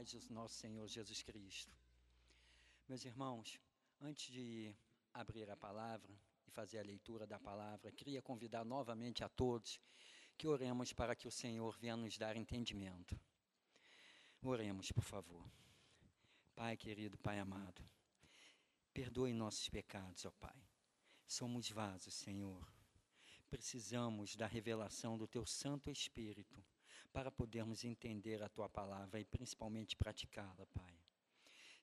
paz do nosso Senhor Jesus Cristo. Meus irmãos, antes de abrir a palavra e fazer a leitura da palavra, queria convidar novamente a todos que oremos para que o Senhor venha nos dar entendimento. Oremos, por favor. Pai querido, Pai amado, perdoe nossos pecados, ó Pai. Somos vasos, Senhor. Precisamos da revelação do Teu Santo Espírito para podermos entender a Tua palavra e principalmente praticá-la, Pai.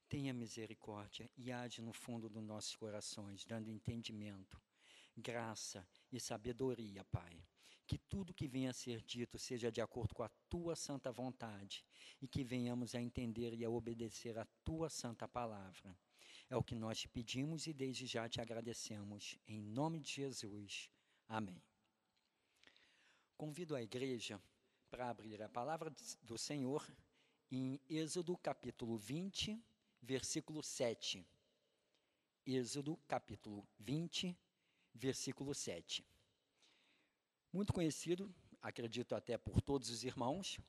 Tenha misericórdia e age no fundo dos nossos corações, dando entendimento, graça e sabedoria, Pai. Que tudo que venha a ser dito seja de acordo com a Tua santa vontade e que venhamos a entender e a obedecer a Tua santa palavra. É o que nós te pedimos e desde já te agradecemos. Em nome de Jesus. Amém. Convido a igreja para abrir a palavra do Senhor em Êxodo capítulo 20, versículo 7. Êxodo capítulo 20, versículo 7. Muito conhecido, acredito até por todos os irmãos.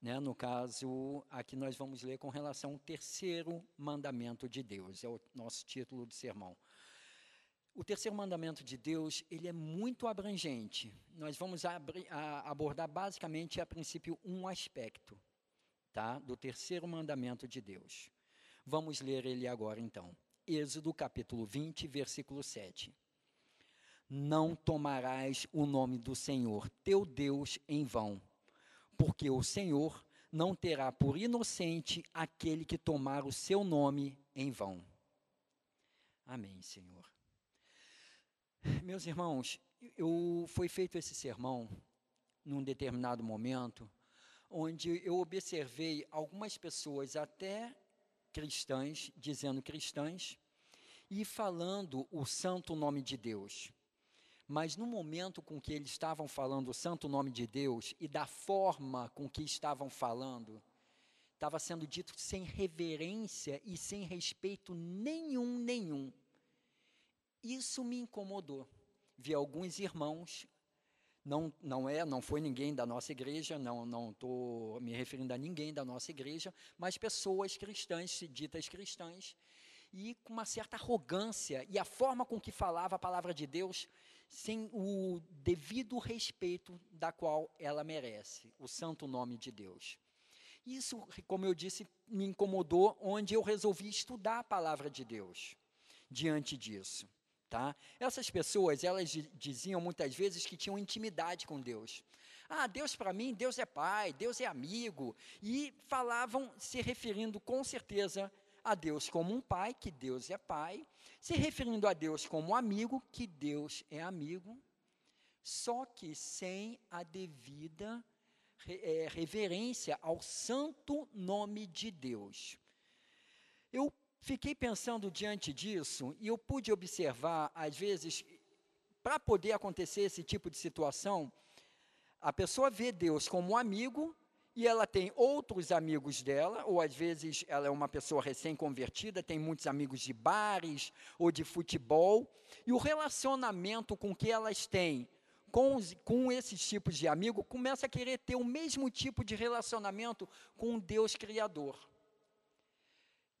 Né? No caso, aqui nós vamos ler com relação ao terceiro mandamento de Deus, é o nosso título de sermão. O terceiro mandamento de Deus, ele é muito abrangente. Nós vamos a- abordar basicamente, a princípio, um aspecto tá? do terceiro mandamento de Deus. Vamos ler ele agora, então. Êxodo, capítulo 20, versículo 7. Não tomarás o nome do Senhor, teu Deus, em vão, porque o Senhor não terá por inocente aquele que tomar o seu nome em vão. Amém, Senhor. Meus irmãos, eu foi feito esse sermão num determinado momento, onde eu observei algumas pessoas até cristãs, dizendo cristãs, e falando o santo nome de Deus. Mas no momento com que eles estavam falando o santo nome de Deus e da forma com que estavam falando, estava sendo dito sem reverência e sem respeito nenhum, nenhum. Isso me incomodou. Vi alguns irmãos, não, não é, não foi ninguém da nossa igreja, não não estou me referindo a ninguém da nossa igreja, mas pessoas cristãs, ditas cristãs, e com uma certa arrogância e a forma com que falava a palavra de Deus, sem o devido respeito da qual ela merece, o santo nome de Deus. Isso, como eu disse, me incomodou, onde eu resolvi estudar a palavra de Deus diante disso. Tá? Essas pessoas, elas diziam muitas vezes que tinham intimidade com Deus. Ah, Deus para mim, Deus é pai, Deus é amigo. E falavam se referindo com certeza a Deus como um pai, que Deus é pai, se referindo a Deus como amigo, que Deus é amigo, só que sem a devida é, reverência ao santo nome de Deus. Eu Fiquei pensando diante disso e eu pude observar, às vezes, para poder acontecer esse tipo de situação, a pessoa vê Deus como um amigo e ela tem outros amigos dela, ou às vezes ela é uma pessoa recém-convertida, tem muitos amigos de bares ou de futebol, e o relacionamento com que elas têm com, com esses tipos de amigo começa a querer ter o mesmo tipo de relacionamento com o Deus Criador.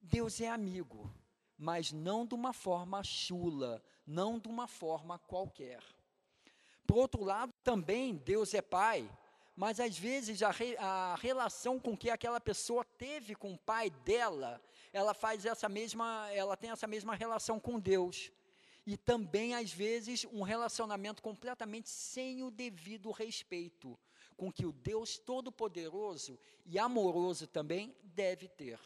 Deus é amigo, mas não de uma forma chula, não de uma forma qualquer. Por outro lado, também Deus é pai, mas às vezes a, re, a, relação com que aquela pessoa teve com o pai dela, ela faz essa mesma, ela tem essa mesma relação com Deus. E também às vezes um relacionamento completamente sem o devido respeito com que o Deus todo-poderoso e amoroso também deve ter.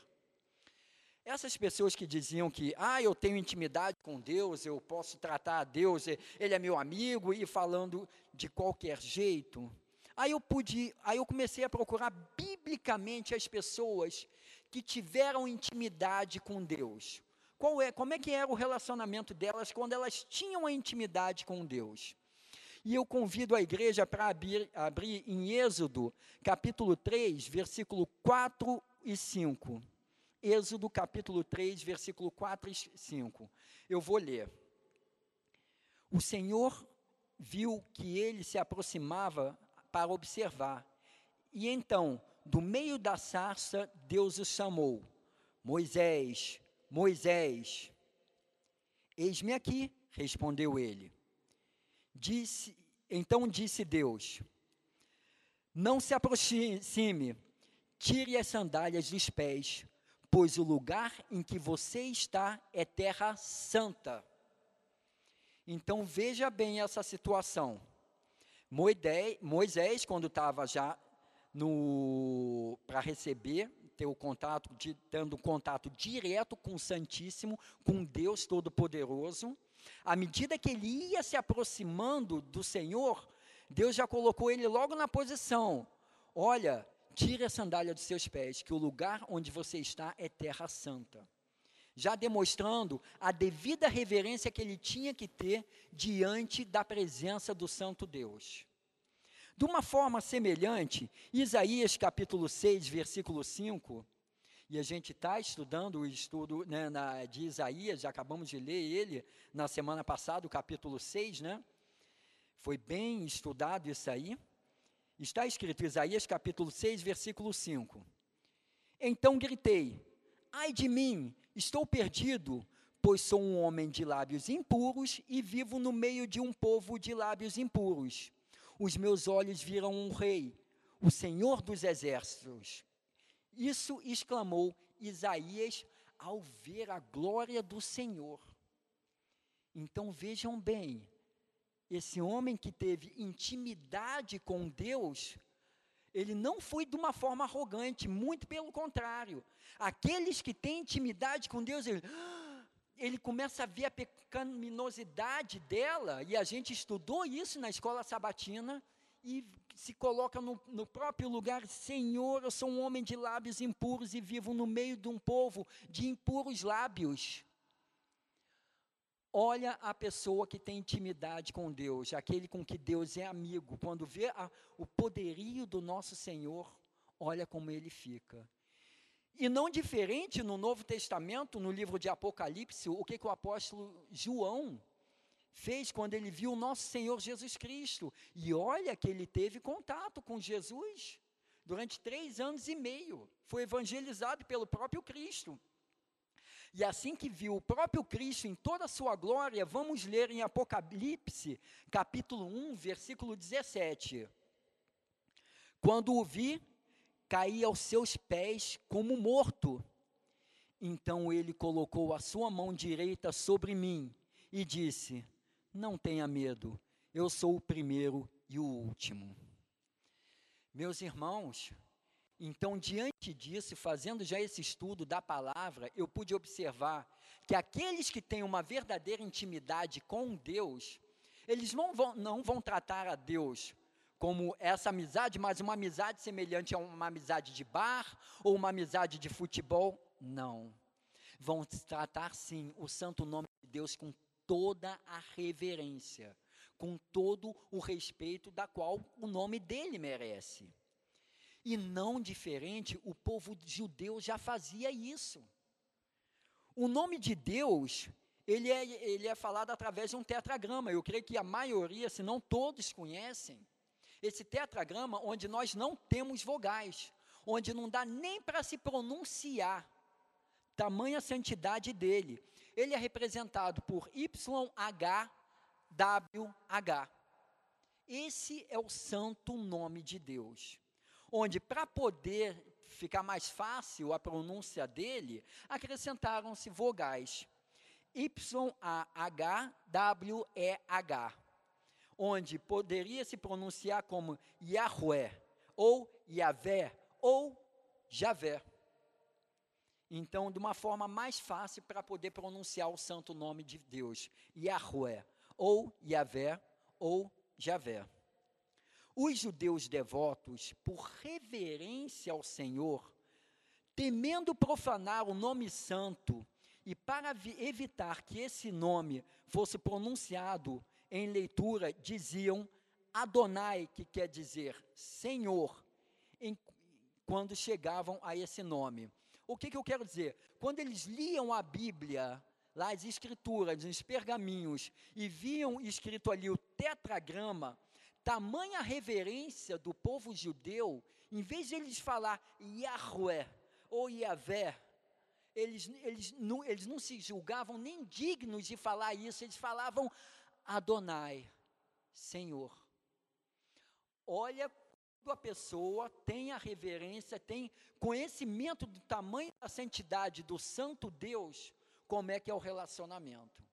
Essas pessoas que diziam que, ah, eu tenho intimidade com Deus, eu posso tratar a Deus, ele é meu amigo, e falando de qualquer jeito. Aí eu pude, aí eu comecei a procurar biblicamente as pessoas que tiveram intimidade com Deus. Qual é, como é que era o relacionamento delas quando elas tinham a intimidade com Deus? E eu convido a igreja para abrir, abrir em Êxodo, capítulo 3, versículo 4 e 5. Êxodo capítulo 3, versículo 4 e 5. Eu vou ler. O Senhor viu que ele se aproximava para observar. E então, do meio da sarça, Deus o chamou: Moisés, Moisés. Eis-me aqui, respondeu ele. Disse, então disse Deus: Não se aproxime, tire as sandálias dos pés, pois o lugar em que você está é terra santa. Então veja bem essa situação. Moisés, quando estava já para receber, ter o contato, de, tendo contato direto com o Santíssimo, com Deus Todo-Poderoso, à medida que ele ia se aproximando do Senhor, Deus já colocou ele logo na posição. Olha, Tire a sandália dos seus pés, que o lugar onde você está é terra santa. Já demonstrando a devida reverência que ele tinha que ter diante da presença do Santo Deus. De uma forma semelhante, Isaías capítulo 6, versículo 5, e a gente está estudando o estudo né, na, de Isaías, já acabamos de ler ele na semana passada, o capítulo 6, né? Foi bem estudado isso aí. Está escrito Isaías capítulo 6, versículo 5. Então gritei: Ai de mim, estou perdido, pois sou um homem de lábios impuros e vivo no meio de um povo de lábios impuros. Os meus olhos viram um rei, o Senhor dos exércitos. Isso exclamou Isaías ao ver a glória do Senhor. Então vejam bem, esse homem que teve intimidade com Deus, ele não foi de uma forma arrogante, muito pelo contrário. Aqueles que têm intimidade com Deus, ele, ele começa a ver a pecaminosidade dela, e a gente estudou isso na escola sabatina, e se coloca no, no, próprio lugar, Senhor, eu sou um homem de lábios impuros e vivo no meio de um povo de impuros lábios. Olha a pessoa que tem intimidade com Deus, aquele com que Deus é amigo. Quando vê a, o poderio do nosso Senhor, olha como ele fica. E não diferente no Novo Testamento, no livro de Apocalipse, o que, que o apóstolo João fez quando ele viu o nosso Senhor Jesus Cristo. E olha que ele teve contato com Jesus durante três anos e meio. Foi evangelizado pelo próprio Cristo. E assim que viu o próprio Cristo em toda a sua glória, vamos ler em Apocalipse, capítulo 1, versículo 17. Quando o vi, caí aos seus pés como morto. Então ele colocou a sua mão direita sobre mim e disse: Não tenha medo, eu sou o primeiro e o último. Meus irmãos, então, diante disso, fazendo já esse estudo da palavra, eu pude observar que aqueles que têm uma verdadeira intimidade com Deus, eles não vão, não vão tratar a Deus como essa amizade, mas uma amizade semelhante a uma amizade de bar ou uma amizade de futebol. Não. Vão tratar, sim, o santo nome de Deus com toda a reverência, com todo o respeito da qual o nome dele merece. E não diferente, o povo judeu já fazia isso. O nome de Deus, ele é, ele é falado através de um tetragrama. Eu creio que a maioria, se não todos, conhecem. Esse tetragrama, onde nós não temos vogais, onde não dá nem para se pronunciar, tamanha santidade dele. Ele é representado por YHWH. Esse é o santo nome de Deus onde para poder ficar mais fácil a pronúncia dele, acrescentaram-se vogais Y-A-H-W-E-H, onde poderia se pronunciar como Yahweh, ou Yahvé, ou Javé. Então, de uma forma mais fácil para poder pronunciar o santo nome de Deus, Yahweh, ou Yahvé, ou Javé. Os judeus devotos, por reverência ao Senhor, temendo profanar o nome santo e para evitar que esse nome fosse pronunciado em leitura, diziam Adonai, que quer dizer Senhor, em, quando chegavam a esse nome. O que, que eu quero dizer? Quando eles liam a Bíblia, lá as escrituras, nos pergaminhos, e viam escrito ali o tetragrama, tamanha reverência do povo judeu, em vez de eles falar Yahweh ou Yahvé, eles, eles, não, eles não se julgavam nem dignos de falar isso, eles falavam Adonai, Senhor. Olha quando a pessoa tem a reverência, tem conhecimento do tamanho da santidade do santo Deus, como é que é o relacionamento.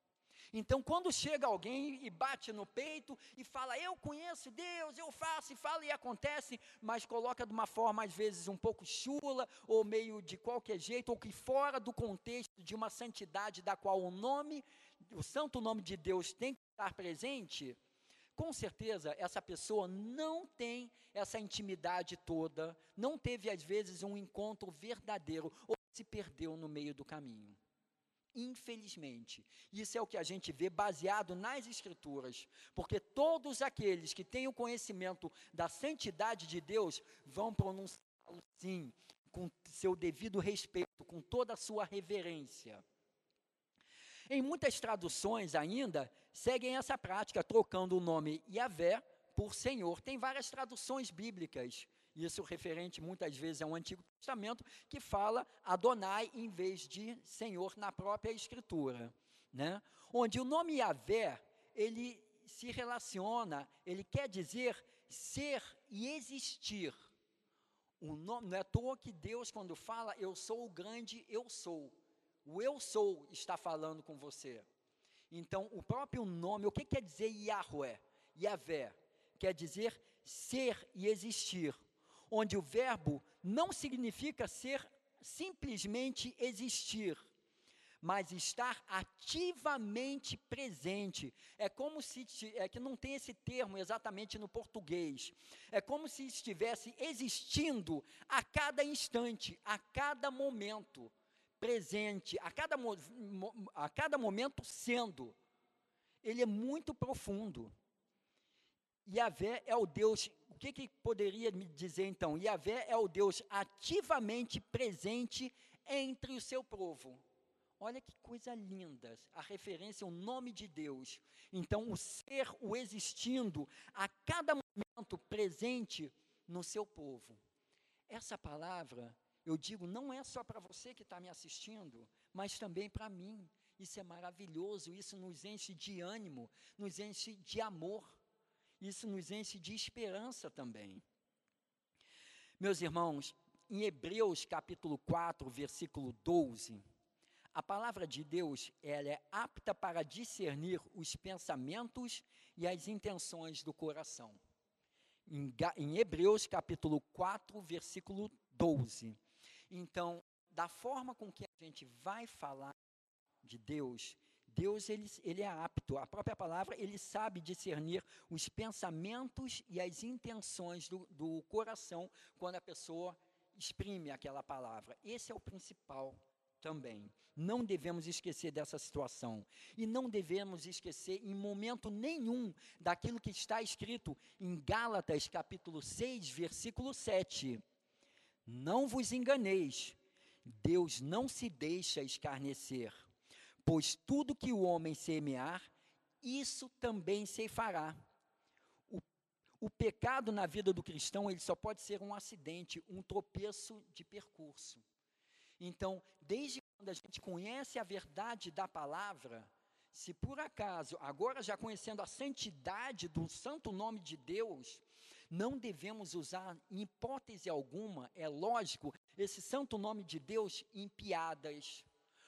Então, quando chega alguém e bate no peito e fala, eu conheço Deus, eu faço e fala e acontece, mas coloca de uma forma às vezes um pouco chula, ou meio de qualquer jeito, ou que fora do contexto de uma santidade da qual o nome, o santo nome de Deus tem que estar presente, com certeza essa pessoa não tem essa intimidade toda, não teve às vezes um encontro verdadeiro, ou se perdeu no meio do caminho. Infelizmente, isso é o que a gente vê baseado nas Escrituras, porque todos aqueles que têm o conhecimento da santidade de Deus vão pronunciá-lo sim, com seu devido respeito, com toda a sua reverência. Em muitas traduções ainda, seguem essa prática, trocando o nome Yahvé por Senhor. Tem várias traduções bíblicas isso referente muitas vezes ao Antigo Testamento, que fala Adonai em vez de Senhor na própria Escritura. Né? Onde o nome Yahvé, ele se relaciona, ele quer dizer ser e existir. O nome, não é à toa que Deus, quando fala, eu sou o grande eu sou. O eu sou está falando com você. Então, o próprio nome, o que quer dizer Yahweh? Yahvé, quer dizer ser e existir onde o verbo não significa ser simplesmente existir, mas estar ativamente presente. É como se é que não tem esse termo exatamente no português. É como se estivesse existindo a cada instante, a cada momento presente, a cada, a cada momento sendo. Ele é muito profundo. Yahvé é o Deus o que, que poderia me dizer então? Yahvé é o Deus ativamente presente entre o seu povo. Olha que coisa linda, a referência ao nome de Deus. Então, o ser, o existindo, a cada momento presente no seu povo. Essa palavra, eu digo, não é só para você que está me assistindo, mas também para mim. Isso é maravilhoso, isso nos enche de ânimo, nos enche de amor, isso nos enche de esperança também. Meus irmãos, em Hebreus capítulo 4, versículo 12, a palavra de Deus, ela é apta para discernir os pensamentos e as intenções do coração. Em, em Hebreus capítulo 4, versículo 12. Então, da forma com que a gente vai falar de Deus, Deus ele, ele é apto, a própria palavra, ele sabe discernir os pensamentos e as intenções do, do coração quando a pessoa exprime aquela palavra. Esse é o principal também. Não devemos esquecer dessa situação. E não devemos esquecer em momento nenhum daquilo que está escrito em Gálatas, capítulo 6, versículo 7. Não vos enganeis, Deus não se deixa escarnecer, pois tudo que o homem semear, isso também se fará. O, o pecado na vida do cristão, ele só pode ser um acidente, um tropeço de percurso. Então, desde quando a gente conhece a verdade da palavra, se por acaso, agora já conhecendo a santidade do santo nome de Deus, não devemos usar, em hipótese alguma, é lógico, esse santo nome de Deus em piadas,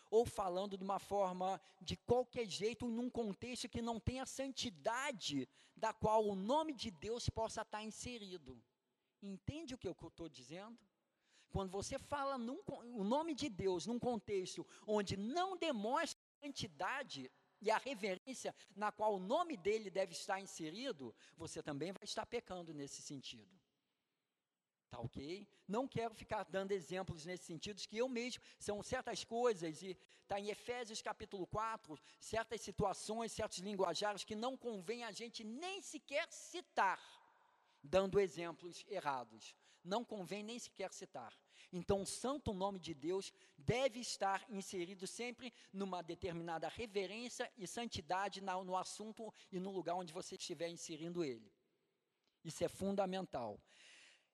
ou falando de uma forma de qualquer jeito, num contexto que não tenha santidade da qual o nome de Deus possa estar inserido. Entende o que eu estou dizendo? Quando você fala num, o nome de Deus num contexto onde não demonstra a santidade e a reverência na qual o nome dele deve estar inserido, você também vai estar pecando nesse sentido. Tá ok? Não quero ficar dando exemplos nesse sentido, que eu mesmo, são certas coisas, e está em Efésios capítulo 4, certas situações, certos linguajares que não convém a gente nem sequer citar, dando exemplos errados não convém nem sequer citar. Então, o santo nome de Deus deve estar inserido sempre numa determinada reverência e santidade no assunto e no lugar onde você estiver inserindo ele. Isso é fundamental.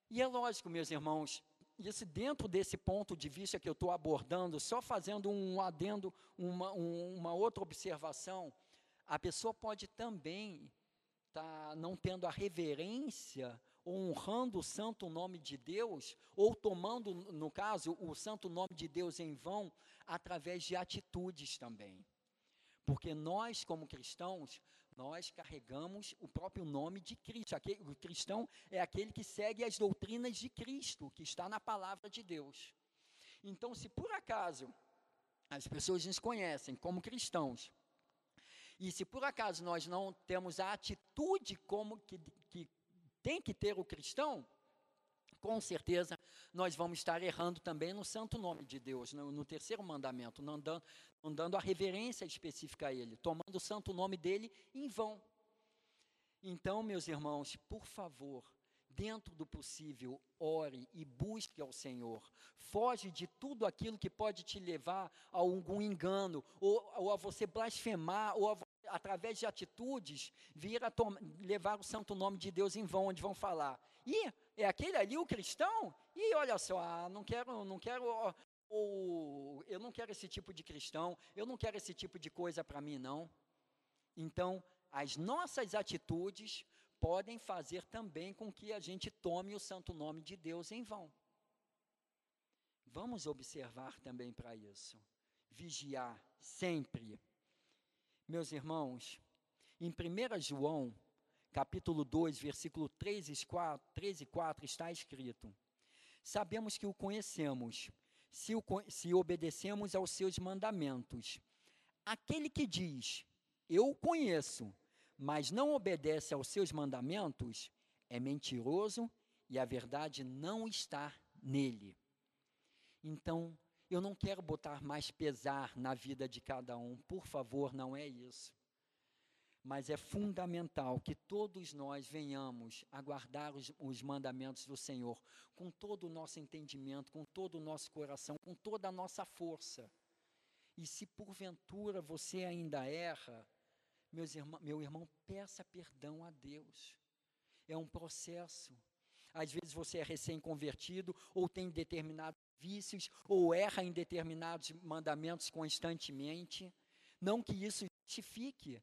E é lógico, meus irmãos, isso dentro desse ponto de vista que eu estou abordando, só fazendo um adendo, uma, um, uma outra observação, a pessoa pode também estar tá não tendo a reverência honrando o santo nome de Deus, ou tomando, no caso, o santo nome de Deus em vão, através de atitudes também. Porque nós, como cristãos, nós carregamos o próprio nome de Cristo. O cristão é aquele que segue as doutrinas de Cristo, que está na palavra de Deus. Então, se por acaso as pessoas nos conhecem como cristãos, e se por acaso nós não temos a atitude como que, que tem que ter o cristão, com certeza nós vamos estar errando também no santo nome de Deus, no, no terceiro mandamento, não dando, não dando a reverência específica a Ele, tomando o santo nome dele em vão. Então, meus irmãos, por favor, dentro do possível, ore e busque ao Senhor. Foge de tudo aquilo que pode te levar a algum engano, ou, ou a você blasfemar, ou a através de atitudes, vir a levar o santo nome de Deus em vão, onde vão falar. E é aquele ali o cristão? E olha só, ah, não quero, não quero, eu não quero esse tipo de cristão, eu não quero esse tipo de coisa para mim, não. Então, as nossas atitudes podem fazer também com que a gente tome o santo nome de Deus em vão. Vamos observar também para isso. Vigiar sempre meus irmãos, em 1 João, capítulo 2, versículo 3 e 4, 3 e 4 está escrito: Sabemos que o conhecemos, se, o, se obedecemos aos seus mandamentos. Aquele que diz, Eu o conheço, mas não obedece aos seus mandamentos, é mentiroso e a verdade não está nele. Então, eu não quero botar mais pesar na vida de cada um, por favor, não é isso. Mas é fundamental que todos nós venhamos a guardar os, os mandamentos do Senhor com todo o nosso entendimento, com todo o nosso coração, com toda a nossa força. E se porventura você ainda erra, meus irmão, meu irmão, peça perdão a Deus. É um processo. Às vezes você é recém-convertido, ou tem determinados vícios, ou erra em determinados mandamentos constantemente. Não que isso justifique.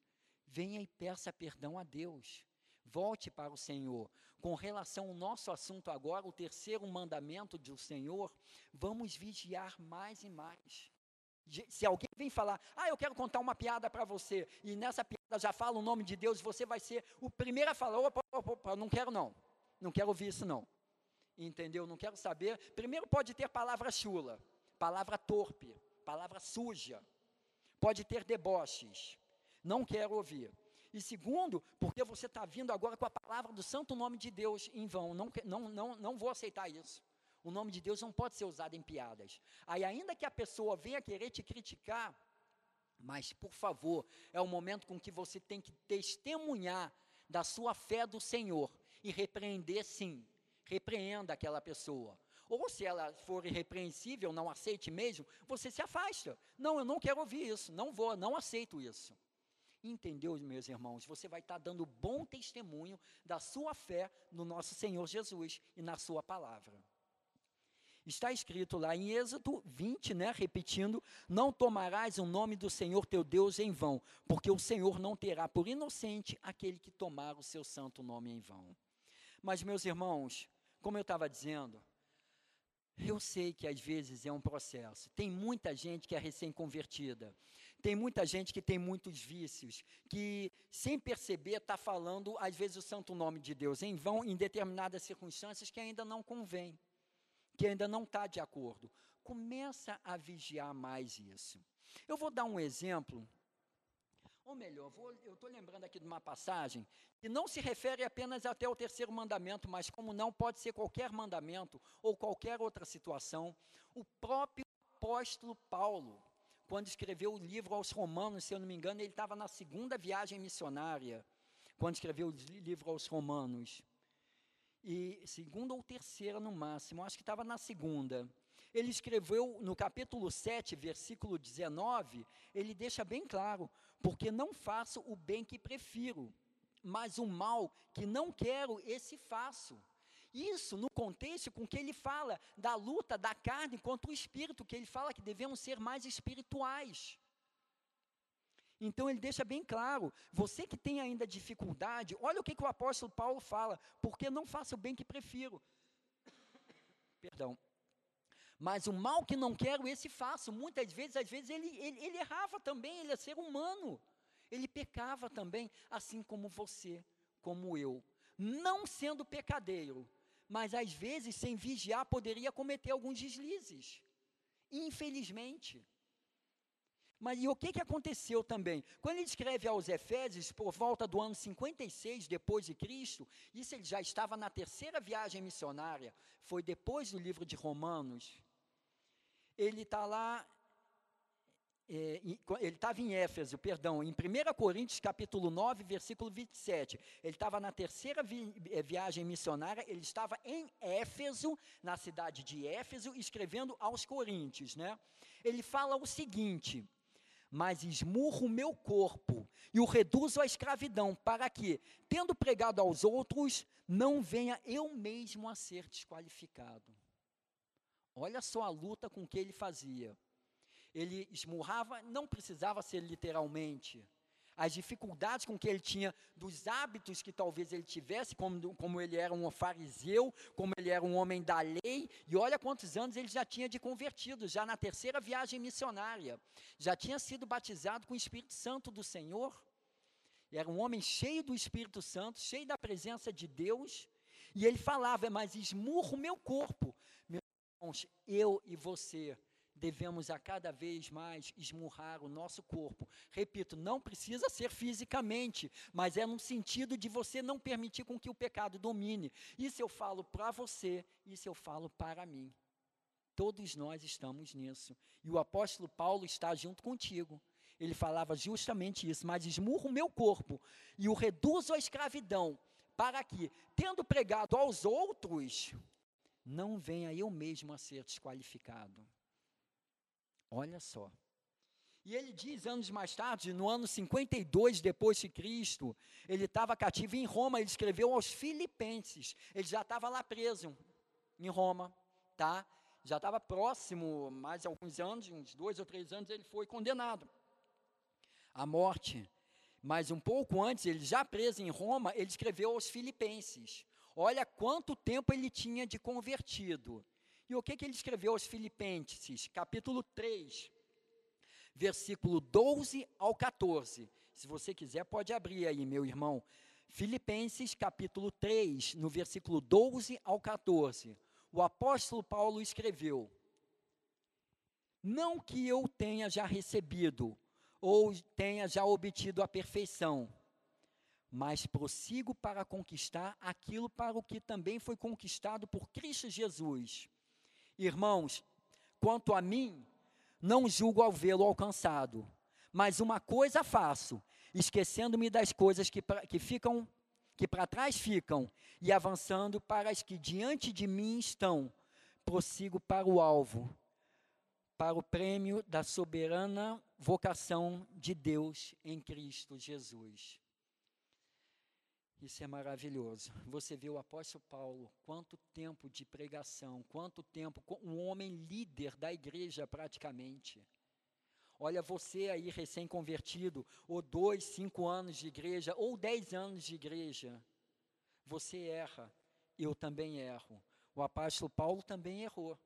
Venha e peça perdão a Deus. Volte para o Senhor. Com relação ao nosso assunto agora, o terceiro mandamento do Senhor, vamos vigiar mais e mais. Se alguém vem falar, ah, eu quero contar uma piada para você, e nessa piada já fala o nome de Deus, você vai ser o primeiro a falar, opa, opa, opa, não quero não, não quero ouvir isso não. Entendeu? Não quero saber. Primeiro pode ter palavra chula, palavra torpe, palavra suja, pode ter deboches, não quero ouvir. E segundo, porque você está vindo agora com a palavra do santo nome de Deus em vão, não, não, não, não vou aceitar isso. O nome de Deus não pode ser usado em piadas. Aí, ainda que a pessoa venha querer te criticar, mas, por favor, é o momento com que você tem que testemunhar da sua fé do Senhor e repreender sim. Repreenda aquela pessoa. Ou se ela for irrepreensível, não aceite mesmo, você se afasta. Não, eu não quero ouvir isso, não vou, não aceito isso. Entendeu, meus irmãos? Você vai estar dando bom testemunho da sua fé no nosso Senhor Jesus e na sua palavra. Está escrito lá em Êxodo 20, né, repetindo: Não tomarás o nome do Senhor teu Deus em vão, porque o Senhor não terá por inocente aquele que tomar o seu santo nome em vão. Mas, meus irmãos, como eu estava dizendo, eu sei que às vezes é um processo. Tem muita gente que é recém-convertida. Tem muita gente que tem muitos vícios, que sem perceber está falando, às vezes, o santo nome de Deus em vão, em determinadas circunstâncias que ainda não convém que ainda não está de acordo. Começa a vigiar mais isso. Eu vou dar um exemplo, ou melhor, vou, eu estou lembrando aqui de uma passagem que não se refere apenas até o terceiro mandamento, mas como não pode ser qualquer mandamento ou qualquer outra situação, o próprio apóstolo Paulo, quando escreveu o livro aos Romanos, se eu não me engano, ele estava na segunda viagem missionária, quando escreveu o livro aos Romanos e segunda ou terceira no máximo, acho que estava na segunda. Ele escreveu no capítulo 7, versículo 19, ele deixa bem claro: porque não faço o bem que prefiro, mas o mal que não quero, esse faço. Isso no contexto com que ele fala da luta da carne contra o espírito, que ele fala que devemos ser mais espirituais. Então ele deixa bem claro, você que tem ainda dificuldade, olha o que, que o apóstolo Paulo fala, porque não faço o bem que prefiro. Perdão. Mas o mal que não quero, esse faço. Muitas vezes, às vezes, ele, ele, ele errava também, ele é ser humano. Ele pecava também, assim como você, como eu. Não sendo pecadeiro, mas às vezes, sem vigiar, poderia cometer alguns deslizes. Infelizmente. Mas e o que, que aconteceu também? Quando ele escreve aos Efésios, por volta do ano 56 depois de Cristo, isso ele já estava na terceira viagem missionária, foi depois do livro de Romanos. Ele está lá, ele estava em Éfeso, perdão, em 1 Coríntios capítulo 9, versículo 27. Ele estava na terceira vi, é, viagem missionária, ele estava em Éfeso, na cidade de Éfeso, escrevendo aos Coríntios, né? Ele fala o seguinte: mas esmurro o meu corpo e o reduzo à escravidão, para que, tendo pregado aos outros, não venha eu mesmo a ser desqualificado. Olha só a luta com que ele fazia. Ele esmurrava, não precisava ser literalmente, as dificuldades com que ele tinha, dos hábitos que talvez ele tivesse, como, como ele era um fariseu, como ele era um homem da lei, e olha quantos anos ele já tinha de convertido, já na terceira viagem missionária, já tinha sido batizado com o Espírito Santo do Senhor, era um homem cheio do Espírito Santo, cheio da presença de Deus, e ele falava, mas esmurro o meu corpo, meus irmãos, eu e você, devemos a cada vez mais esmurrar o nosso corpo. Repito, não precisa ser fisicamente, mas é no sentido de você não permitir com que o pecado domine. Isso eu falo para você, isso eu falo para mim. Todos nós estamos nisso. E o apóstolo Paulo está junto contigo. Ele falava justamente isso, mas esmurro o meu corpo e o reduzo à escravidão, para que, tendo pregado aos outros, não venha eu mesmo a ser desqualificado. Olha só. E ele diz anos mais tarde, no ano 52 depois de Cristo, ele estava cativo em Roma, ele escreveu aos filipenses. Ele já estava lá preso em Roma, tá? Já estava próximo, mais alguns anos, uns dois ou três anos, ele foi condenado à morte. Mas um pouco antes, ele já preso em Roma, ele escreveu aos filipenses. Olha quanto tempo ele tinha de convertido. E o que, que ele escreveu aos filipenses? Capítulo 3, versículo 12 ao 14. Se você quiser, pode abrir aí, meu irmão. Filipenses, capítulo 3, no versículo 12 ao 14. O apóstolo Paulo escreveu: Não que eu tenha já recebido, ou tenha já obtido a perfeição, mas prossigo para conquistar aquilo para o que também foi conquistado por Cristo Jesus. Irmãos, quanto a mim, não julgo ao vê-lo alcançado, mas uma coisa faço, esquecendo-me das coisas que, pra, que ficam que para trás ficam e avançando para as que diante de mim estão, prossigo para o alvo, para o prêmio da soberana vocação de Deus em Cristo Jesus. Isso é maravilhoso. Você vê o apóstolo Paulo, quanto tempo de pregação, quanto tempo, um homem líder da igreja praticamente. Olha, você aí recém-convertido, ou dois, cinco anos de igreja, ou dez anos de igreja, você erra, eu também erro. O apóstolo Paulo também errou.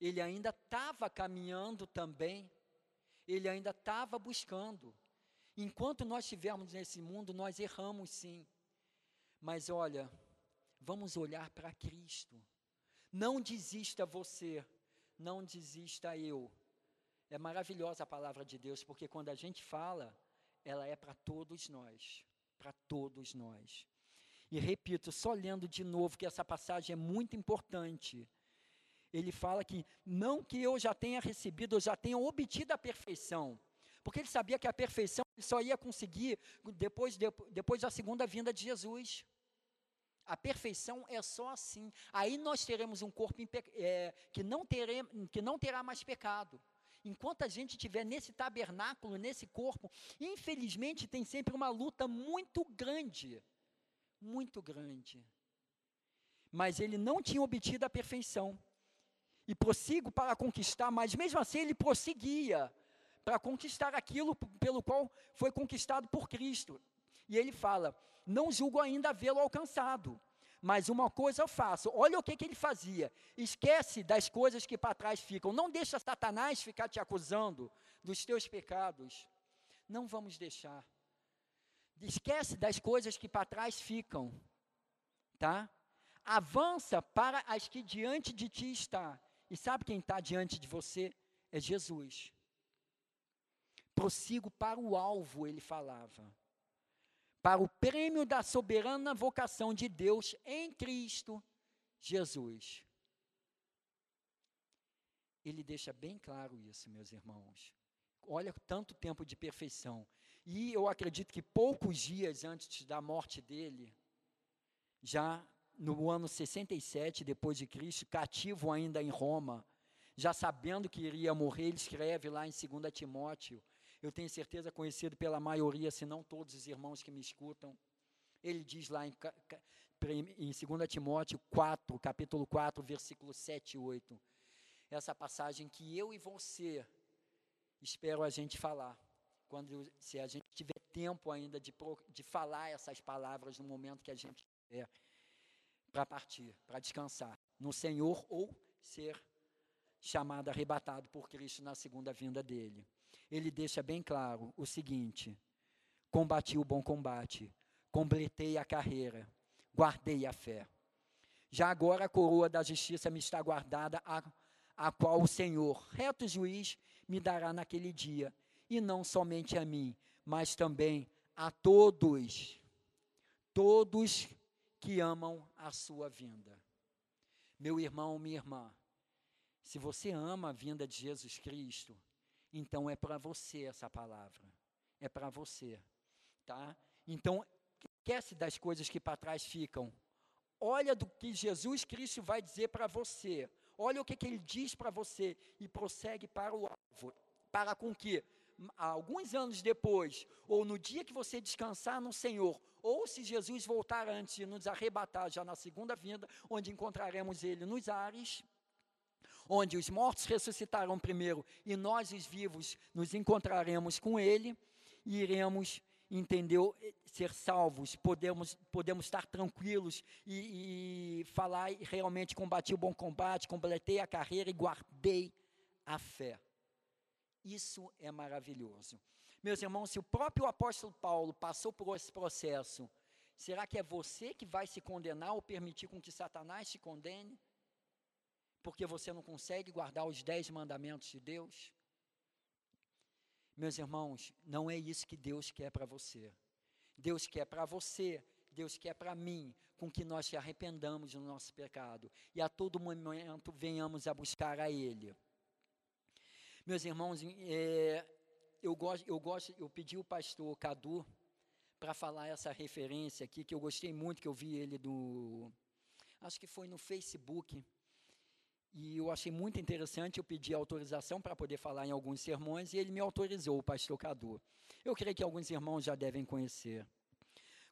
Ele ainda estava caminhando também, ele ainda estava buscando. Enquanto nós estivermos nesse mundo, nós erramos sim. Mas olha, vamos olhar para Cristo. Não desista você, não desista eu. É maravilhosa a palavra de Deus, porque quando a gente fala, ela é para todos nós, para todos nós. E repito, só lendo de novo que essa passagem é muito importante. Ele fala que não que eu já tenha recebido, eu já tenha obtido a perfeição. Porque ele sabia que a perfeição só ia conseguir depois, depois da segunda vinda de Jesus. A perfeição é só assim. Aí nós teremos um corpo é, que, não que não terá mais pecado. Enquanto a gente estiver nesse tabernáculo, nesse corpo, infelizmente tem sempre uma luta muito grande. Muito grande. Mas ele não tinha obtido a perfeição. E prossigo para conquistar, mas mesmo assim ele prosseguia para conquistar aquilo pelo qual foi conquistado por Cristo. E ele fala: Não julgo ainda vê-lo alcançado, mas uma coisa eu faço. Olha o que, que ele fazia. Esquece das coisas que para trás ficam. Não deixa Satanás ficar te acusando dos teus pecados. Não vamos deixar. Esquece das coisas que para trás ficam. Tá? Avança para as que diante de ti está. E sabe quem está diante de você? É Jesus. Prossigo para o alvo, ele falava. Para o prêmio da soberana vocação de Deus em Cristo Jesus. Ele deixa bem claro isso, meus irmãos. Olha tanto tempo de perfeição. E eu acredito que poucos dias antes da morte dele, já no ano 67 depois de Cristo, cativo ainda em Roma, já sabendo que iria morrer, ele escreve lá em 2 Timóteo eu tenho certeza conhecido pela maioria, se não todos os irmãos que me escutam. Ele diz lá em, em 2 Timóteo 4, capítulo 4, versículo 7 e 8. Essa passagem que eu e você espero a gente falar. Quando, se a gente tiver tempo ainda de, de falar essas palavras no momento que a gente tiver para partir, para descansar no Senhor ou ser chamado, arrebatado por Cristo na segunda vinda dele ele deixa bem claro o seguinte: combati o bom combate, completei a carreira, guardei a fé. Já agora a coroa da justiça me está guardada, a, a qual o Senhor, reto juiz, me dará naquele dia, e não somente a mim, mas também a todos, todos que amam a sua vinda. Meu irmão, minha irmã, se você ama a vinda de Jesus Cristo, então é para você essa palavra. É para você, tá? Então, esquece das coisas que para trás ficam. Olha do que Jesus Cristo vai dizer para você. Olha o que, que ele diz para você e prossegue para o alvo. Para com que? alguns anos depois, ou no dia que você descansar no Senhor, ou se Jesus voltar antes de nos arrebatar já na segunda vinda, onde encontraremos Ele nos ares, onde os mortos ressuscitarão primeiro e nós, os vivos, nos encontraremos com Ele e iremos, entendeu, ser salvos, podemos, podemos estar tranquilos e, e falar realmente combati o bom combate, completei a carreira e guardei a fé. Isso é maravilhoso. Meus irmãos, se o próprio apóstolo Paulo passou por esse processo, será que é você que vai se condenar ou permitir com que Satanás te condene? Porque você não consegue guardar os dez mandamentos de Deus? Meus irmãos, não é isso que Deus quer para você. Deus quer para você, Deus quer para mim, com que nós te arrependamos do nosso pecado e a todo momento venhamos a buscar a Ele. Meus irmãos, é, eu gosto, eu gosto, eu pedi o pastor Cadu para falar essa referência aqui que eu gostei muito que eu vi ele do, acho que foi no Facebook e eu achei muito interessante. Eu pedi autorização para poder falar em alguns sermões e ele me autorizou, o pastor Cadu. Eu creio que alguns irmãos já devem conhecer.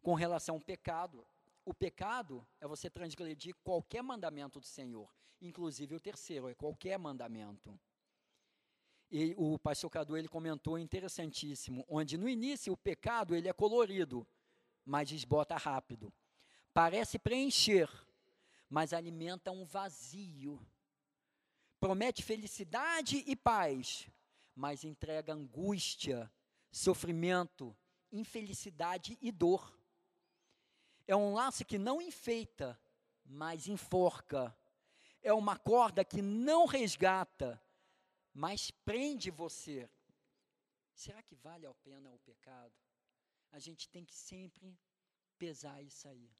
Com relação ao pecado, o pecado é você transgredir qualquer mandamento do Senhor, inclusive o terceiro, é qualquer mandamento. E o pastor Cadu ele comentou interessantíssimo, onde no início o pecado ele é colorido, mas esbota rápido. Parece preencher, mas alimenta um vazio. Promete felicidade e paz, mas entrega angústia, sofrimento, infelicidade e dor. É um laço que não enfeita, mas enforca. É uma corda que não resgata, mas prende você. Será que vale a pena o pecado? A gente tem que sempre pesar isso aí.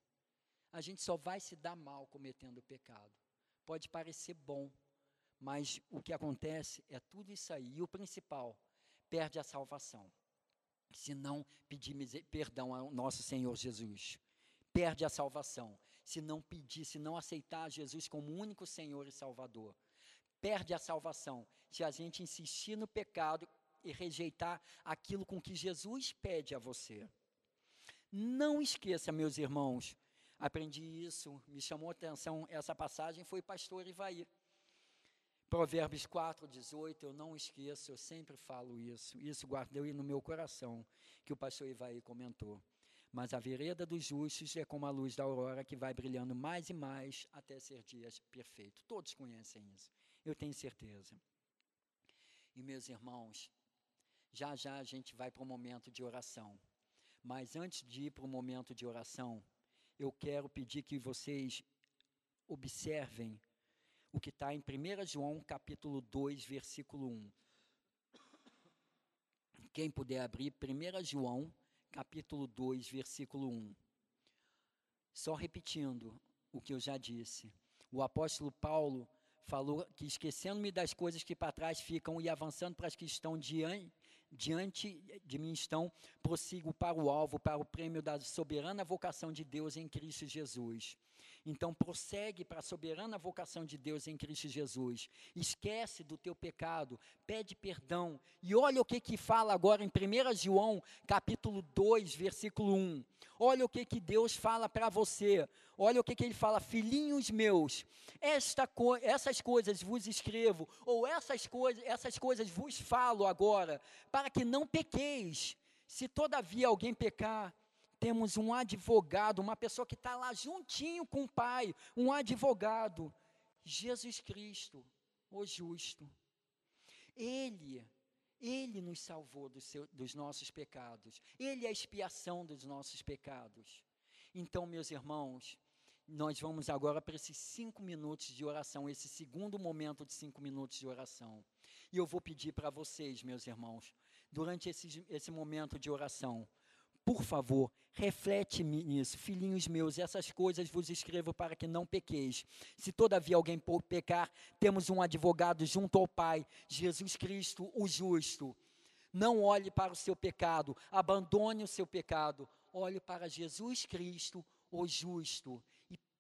A gente só vai se dar mal cometendo pecado. Pode parecer bom, mas o que acontece é tudo isso aí. E o principal, perde a salvação. Se não pedir perdão ao nosso Senhor Jesus. Perde a salvação. Se não pedir, se não aceitar Jesus como único Senhor e Salvador. Perde a salvação. Se a gente insistir no pecado e rejeitar aquilo com que Jesus pede a você. Não esqueça, meus irmãos, aprendi isso, me chamou a atenção essa passagem, foi pastor Ivaí. Provérbios 4, 18, eu não esqueço, eu sempre falo isso. Isso guardei no meu coração, que o pastor Ivaí comentou. Mas a vereda dos justos é como a luz da aurora que vai brilhando mais e mais até ser dia perfeito. Todos conhecem isso, eu tenho certeza. E meus irmãos, já já a gente vai para o momento de oração. Mas antes de ir para o momento de oração, eu quero pedir que vocês observem o que está em 1 João capítulo 2, versículo 1. Quem puder abrir, 1 João capítulo 2, versículo 1. Só repetindo o que eu já disse. O apóstolo Paulo falou que esquecendo-me das coisas que para trás ficam e avançando para as que estão diante, diante de mim estão, prossigo para o alvo, para o prêmio da soberana vocação de Deus em Cristo Jesus. Então prossegue para a soberana vocação de Deus em Cristo Jesus. Esquece do teu pecado, pede perdão. E olha o que que fala agora em 1 João, capítulo 2, versículo 1. Olha o que que Deus fala para você. Olha o que que ele fala, filhinhos meus, esta co essas coisas vos escrevo, ou essas coisas, essas coisas vos falo agora, para que não pequeis. Se todavia alguém pecar, temos um advogado, uma pessoa que está lá juntinho com o Pai, um advogado, Jesus Cristo, o justo. Ele, Ele nos salvou do seu, dos nossos pecados, Ele é a expiação dos nossos pecados. Então, meus irmãos, nós vamos agora para esses cinco minutos de oração, esse segundo momento de cinco minutos de oração. E eu vou pedir para vocês, meus irmãos, durante esse, esse momento de oração, por favor, reflete nisso, filhinhos meus, essas coisas vos escrevo para que não pequeis. Se todavia alguém pecar, temos um advogado junto ao Pai, Jesus Cristo, o justo. Não olhe para o seu pecado, abandone o seu pecado, olhe para Jesus Cristo, o justo,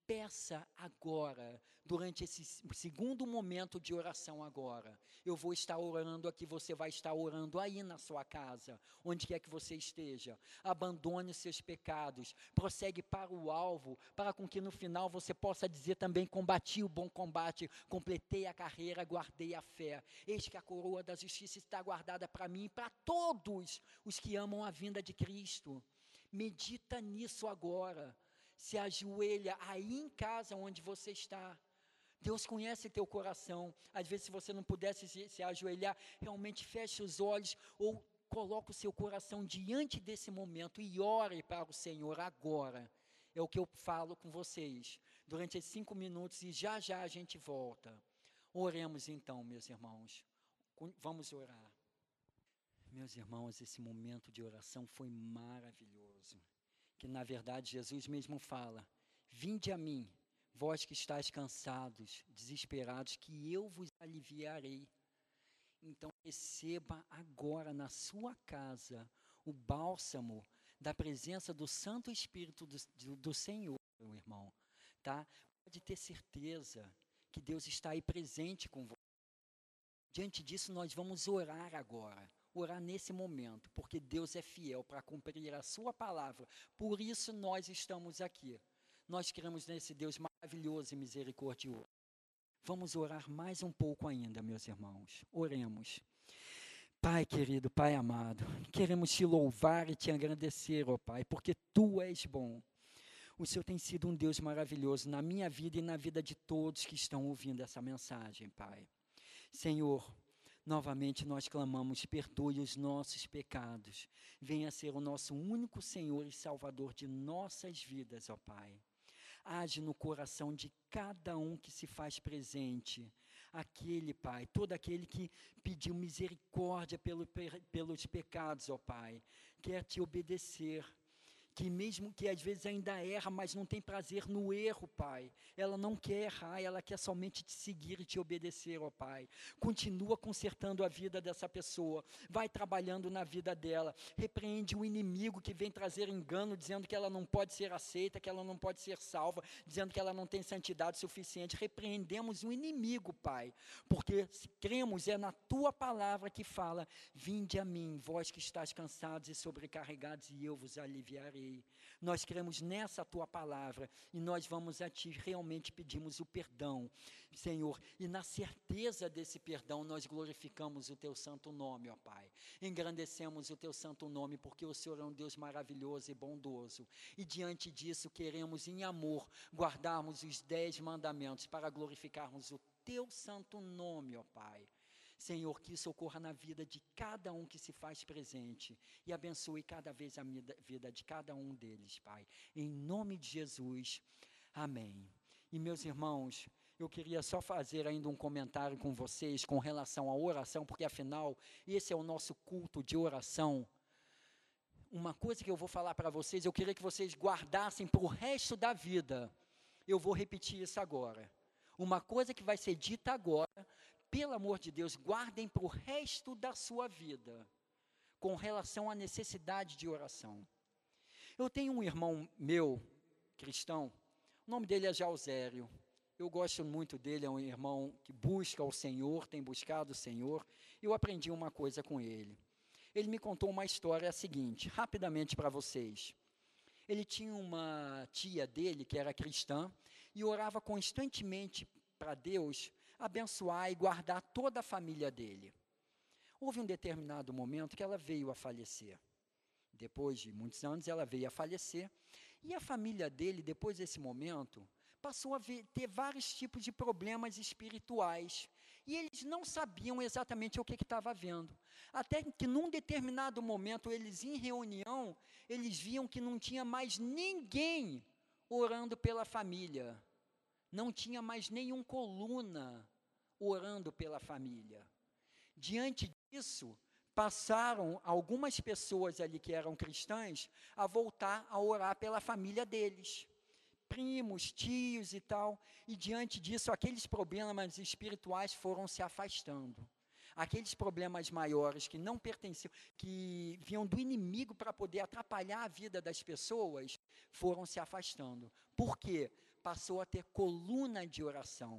peça agora, durante esse segundo momento de oração agora. Eu vou estar orando aqui, você vai estar orando aí na sua casa, onde quer que você esteja. Abandone os seus pecados, prossegue para o alvo, para com que no final você possa dizer também: combati o bom combate, completei a carreira, guardei a fé. Eis que a coroa da justiça está guardada para mim e para todos os que amam a vinda de Cristo. Medita nisso agora. Se ajoelha aí em casa onde você está. Deus conhece teu coração. Às vezes, se você não pudesse se, se ajoelhar, realmente feche os olhos ou coloque o seu coração diante desse momento e ore para o Senhor agora. É o que eu falo com vocês durante esses cinco minutos e já já a gente volta. Oremos então, meus irmãos. Vamos orar. Meus irmãos, esse momento de oração foi maravilhoso. Que na verdade Jesus mesmo fala: Vinde a mim, vós que estáis cansados, desesperados, que eu vos aliviarei. Então receba agora na sua casa o bálsamo da presença do Santo Espírito do, do, Senhor, meu irmão. Tá? Pode ter certeza que Deus está aí presente com você. Diante disso, nós vamos orar agora. Orar nesse momento, porque Deus é fiel para cumprir a Sua palavra. Por isso nós estamos aqui. Nós cremos nesse Deus maravilhoso e misericordioso. Vamos orar mais um pouco ainda, meus irmãos. Oremos. Pai querido, Pai amado, queremos te louvar e te agradecer, ó Pai, porque tu és bom. O Senhor tem sido um Deus maravilhoso na minha vida e na vida de todos que estão ouvindo essa mensagem, Pai. Senhor, novamente nós clamamos, perdoe os nossos pecados. Venha ser o nosso único Senhor e Salvador de nossas vidas, ó Pai. Age no coração de cada um que se faz presente. Aquele, Pai, todo aquele que pediu misericórdia pelo, pelos pecados, ó Pai, quer te obedecer. Que mesmo que às vezes ainda erra, mas não tem prazer no erro, Pai. Ela não quer errar, ela quer somente te seguir e te obedecer, ó Pai. Continua consertando a vida dessa pessoa. Vai trabalhando na vida dela. Repreende o inimigo que vem trazer engano, dizendo que ela não pode ser aceita, que ela não pode ser salva, dizendo que ela não tem santidade suficiente. Repreendemos o inimigo, Pai. Porque se cremos, é na tua palavra que fala: Vinde a mim, vós que estáis cansados e sobrecarregados, e eu vos aliviarei. Nós cremos nessa tua palavra e nós vamos a ti, realmente pedimos o perdão, Senhor, e na certeza desse perdão nós glorificamos o teu santo nome, ó Pai. Engrandecemos o teu santo nome porque o Senhor é um Deus maravilhoso e bondoso. E diante disso queremos em amor guardarmos os dez mandamentos para glorificarmos o teu santo nome, ó Pai. Senhor, que isso ocorra na vida de cada um que se faz presente e abençoe cada vez a vida de cada um deles, Pai. Em nome de Jesus, amém. E meus irmãos, eu queria só fazer ainda um comentário com vocês com relação à oração, porque afinal, esse é o nosso culto de oração. Uma coisa que eu vou falar para vocês, eu queria que vocês guardassem para o resto da vida. Eu vou repetir isso agora. Uma coisa que vai ser dita agora, pelo amor de Deus, guardem para o resto da sua vida, com relação à necessidade de oração. Eu tenho um irmão meu, cristão, o nome dele é Jauzério. Eu gosto muito dele, é um irmão que busca o Senhor, tem buscado o Senhor. Eu aprendi uma coisa com ele. Ele me contou uma história seguinte, rapidamente para vocês. Ele tinha uma tia dele que era cristã e orava constantemente para Deus abençoar e guardar toda a família dele. Houve um determinado momento que ela veio a falecer. Depois de muitos anos, ela veio a falecer. E a família dele, depois desse momento, passou a ver- ter vários tipos de problemas espirituais. E eles não sabiam exatamente o que estava havendo. Até que num determinado momento, eles em reunião, eles viam que não tinha mais ninguém orando pela família. Não tinha mais nenhum coluna orando pela família. Diante disso, passaram algumas pessoas ali que eram cristãs a voltar a orar pela família deles. Primos, tios e tal. E diante disso, aqueles problemas espirituais foram se afastando. Aqueles problemas maiores que não pertenciam, que vinham do inimigo para poder atrapalhar a vida das pessoas, foram se afastando. Por quê? Passou a ter coluna de oração.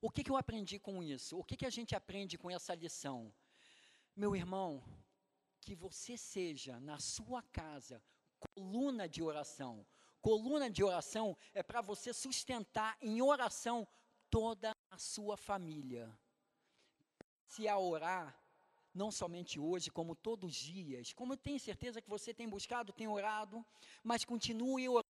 O que, que eu aprendi com isso? O que, que a gente aprende com essa lição? Meu irmão, que você seja na sua casa coluna de oração. Coluna de oração é para você sustentar em oração toda a sua família. Se a orar, não somente hoje, como todos os dias, como eu tenho certeza que você tem buscado, tem orado, mas continue orando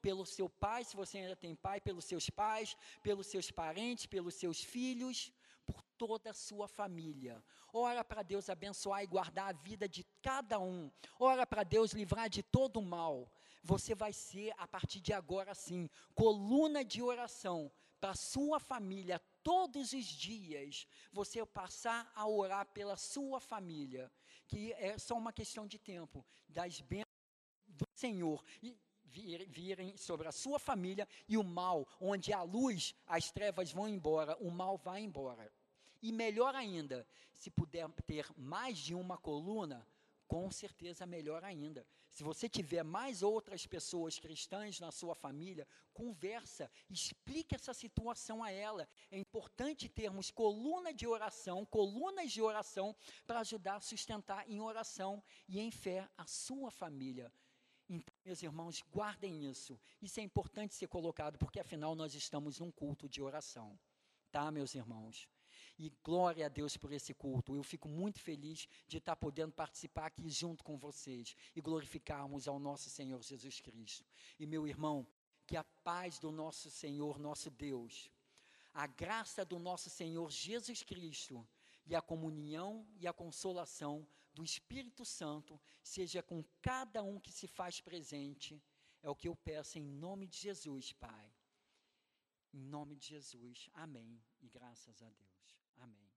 pelo seu pai, se você ainda tem pai, pelos seus pais, pelos seus parentes, pelos seus filhos, por toda a sua família. Ora para Deus abençoar e guardar a vida de cada um. Ora para Deus livrar de todo o mal. Você vai ser, a partir de agora, sim, coluna de oração para sua família todos os dias. Você passar a orar pela sua família, que é só uma questão de tempo, das bênçãos do Senhor. E virem sobre a sua família e o mal, onde a luz, as trevas vão embora, o mal vai embora. E melhor ainda, se puder ter mais de uma coluna, com certeza melhor ainda. Se você tiver mais outras pessoas cristãs na sua família, conversa, explique essa situação a ela. É importante termos coluna de oração, colunas de oração para ajudar a sustentar em oração e em fé a sua família. Então, meus irmãos, guardem isso. Isso é importante ser colocado, porque afinal nós estamos num culto de oração. Tá, meus irmãos? E glória a Deus por esse culto. Eu fico muito feliz de estar podendo participar aqui junto com vocês e glorificarmos ao nosso Senhor Jesus Cristo. E meu irmão, que a paz do nosso Senhor, nosso Deus, a graça do nosso Senhor Jesus Cristo e a comunhão e a consolação do Espírito Santo seja com cada um que se faz presente. É o que eu peço em nome de Jesus, Pai. Em nome de Jesus. Amém. E graças a Deus. Amém.